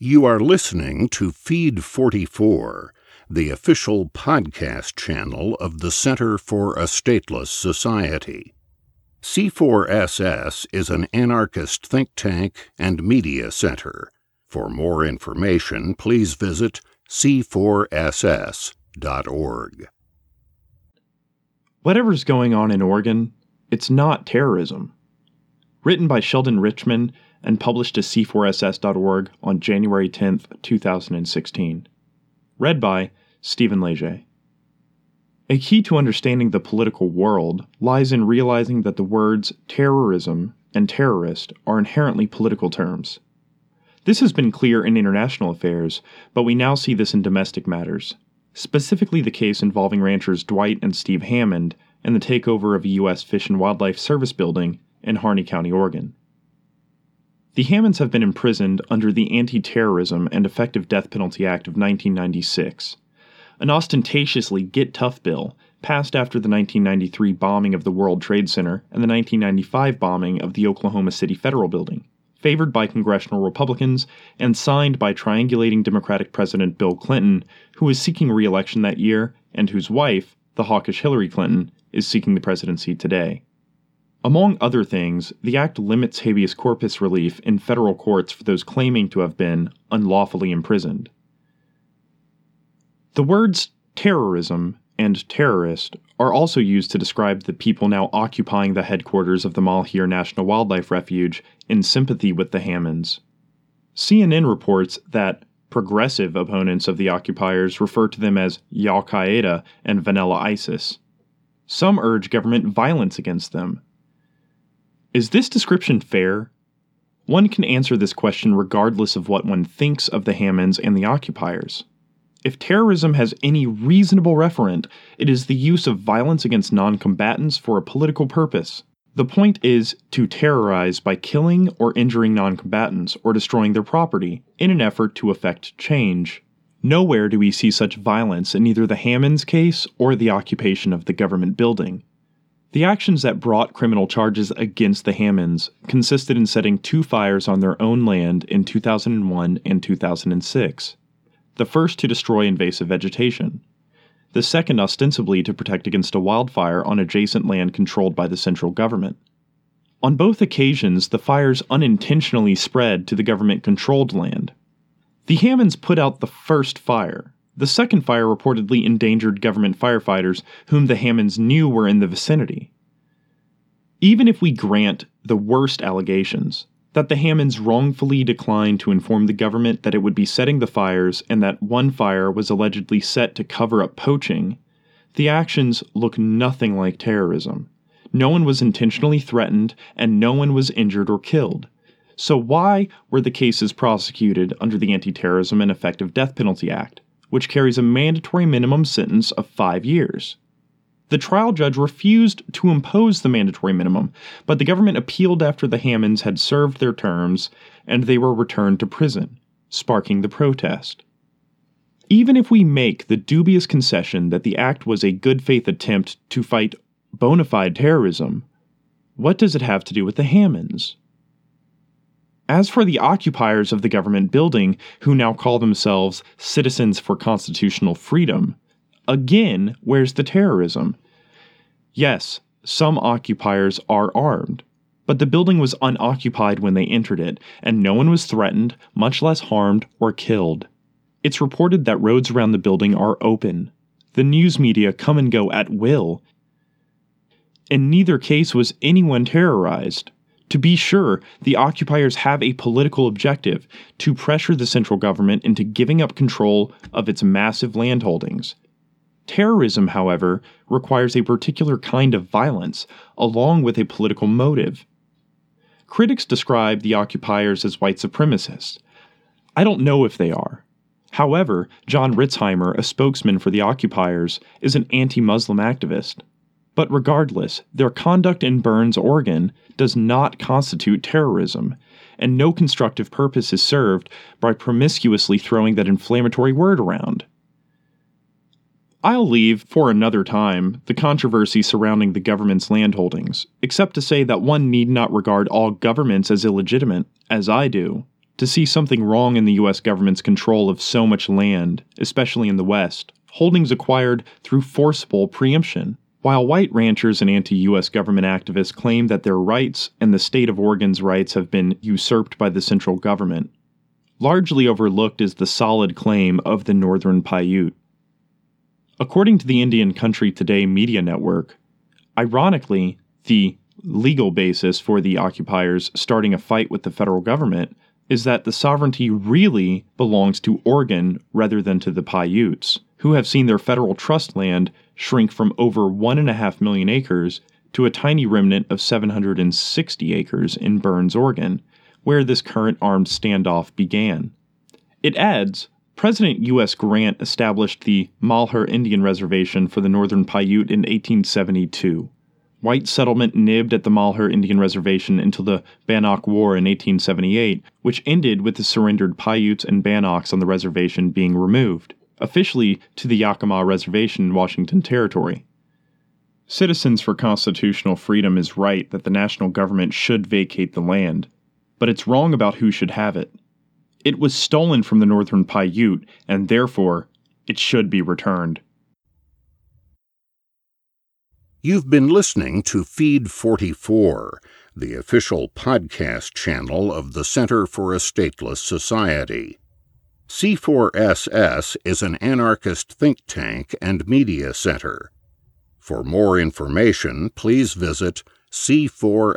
You are listening to Feed 44, the official podcast channel of the Center for a Stateless Society. C4SS is an anarchist think tank and media center. For more information, please visit c4ss.org. Whatever's going on in Oregon, it's not terrorism. Written by Sheldon Richman and published to c4ss.org on January 10, 2016. Read by Stephen Leger. A key to understanding the political world lies in realizing that the words terrorism and terrorist are inherently political terms. This has been clear in international affairs, but we now see this in domestic matters, specifically the case involving ranchers Dwight and Steve Hammond and the takeover of a U.S. Fish and Wildlife Service building in Harney County, Oregon. The Hammonds have been imprisoned under the Anti Terrorism and Effective Death Penalty Act of 1996, an ostentatiously get tough bill passed after the 1993 bombing of the World Trade Center and the 1995 bombing of the Oklahoma City Federal Building, favored by congressional Republicans and signed by triangulating Democratic President Bill Clinton, who was seeking re election that year, and whose wife, the hawkish Hillary Clinton, is seeking the presidency today. Among other things, the Act limits habeas corpus relief in federal courts for those claiming to have been unlawfully imprisoned. The words terrorism and terrorist are also used to describe the people now occupying the headquarters of the Malheur National Wildlife Refuge in sympathy with the Hammonds. CNN reports that progressive opponents of the occupiers refer to them as Al Qaeda and Vanilla ISIS. Some urge government violence against them, is this description fair? One can answer this question regardless of what one thinks of the Hammonds and the occupiers. If terrorism has any reasonable referent, it is the use of violence against non combatants for a political purpose. The point is to terrorize by killing or injuring non combatants or destroying their property in an effort to effect change. Nowhere do we see such violence in either the Hammonds case or the occupation of the government building. The actions that brought criminal charges against the Hammonds consisted in setting two fires on their own land in 2001 and 2006. The first to destroy invasive vegetation, the second ostensibly to protect against a wildfire on adjacent land controlled by the central government. On both occasions, the fires unintentionally spread to the government controlled land. The Hammonds put out the first fire, the second fire reportedly endangered government firefighters whom the Hammonds knew were in the vicinity. Even if we grant the worst allegations, that the Hammonds wrongfully declined to inform the government that it would be setting the fires and that one fire was allegedly set to cover up poaching, the actions look nothing like terrorism. No one was intentionally threatened, and no one was injured or killed. So, why were the cases prosecuted under the Anti Terrorism and Effective Death Penalty Act? Which carries a mandatory minimum sentence of five years. The trial judge refused to impose the mandatory minimum, but the government appealed after the Hammonds had served their terms and they were returned to prison, sparking the protest. Even if we make the dubious concession that the act was a good faith attempt to fight bona fide terrorism, what does it have to do with the Hammonds? As for the occupiers of the government building, who now call themselves Citizens for Constitutional Freedom, again, where's the terrorism? Yes, some occupiers are armed, but the building was unoccupied when they entered it, and no one was threatened, much less harmed or killed. It's reported that roads around the building are open. The news media come and go at will. In neither case was anyone terrorized. To be sure, the occupiers have a political objective to pressure the central government into giving up control of its massive landholdings. Terrorism, however, requires a particular kind of violence, along with a political motive. Critics describe the occupiers as white supremacists. I don't know if they are. However, John Ritzheimer, a spokesman for the occupiers, is an anti Muslim activist. But regardless, their conduct in Burns, Oregon does not constitute terrorism, and no constructive purpose is served by promiscuously throwing that inflammatory word around. I'll leave, for another time, the controversy surrounding the government's landholdings, except to say that one need not regard all governments as illegitimate, as I do, to see something wrong in the U.S. government's control of so much land, especially in the West, holdings acquired through forcible preemption. While white ranchers and anti US government activists claim that their rights and the state of Oregon's rights have been usurped by the central government, largely overlooked is the solid claim of the Northern Paiute. According to the Indian Country Today media network, ironically, the legal basis for the occupiers starting a fight with the federal government is that the sovereignty really belongs to Oregon rather than to the Paiutes, who have seen their federal trust land shrink from over 1.5 million acres to a tiny remnant of 760 acres in Burns, Oregon, where this current armed standoff began. It adds President U.S. Grant established the Malheur Indian Reservation for the Northern Paiute in 1872. White settlement nibbed at the Malheur Indian Reservation until the Bannock War in 1878, which ended with the surrendered Paiutes and Bannocks on the reservation being removed, officially to the Yakima Reservation in Washington Territory. Citizens for Constitutional Freedom is right that the national government should vacate the land, but it's wrong about who should have it. It was stolen from the Northern Paiute, and therefore, it should be returned. You've been listening to Feed 44, the official podcast channel of the Center for a Stateless Society. C4SS is an anarchist think tank and media center. For more information, please visit c4ss.org.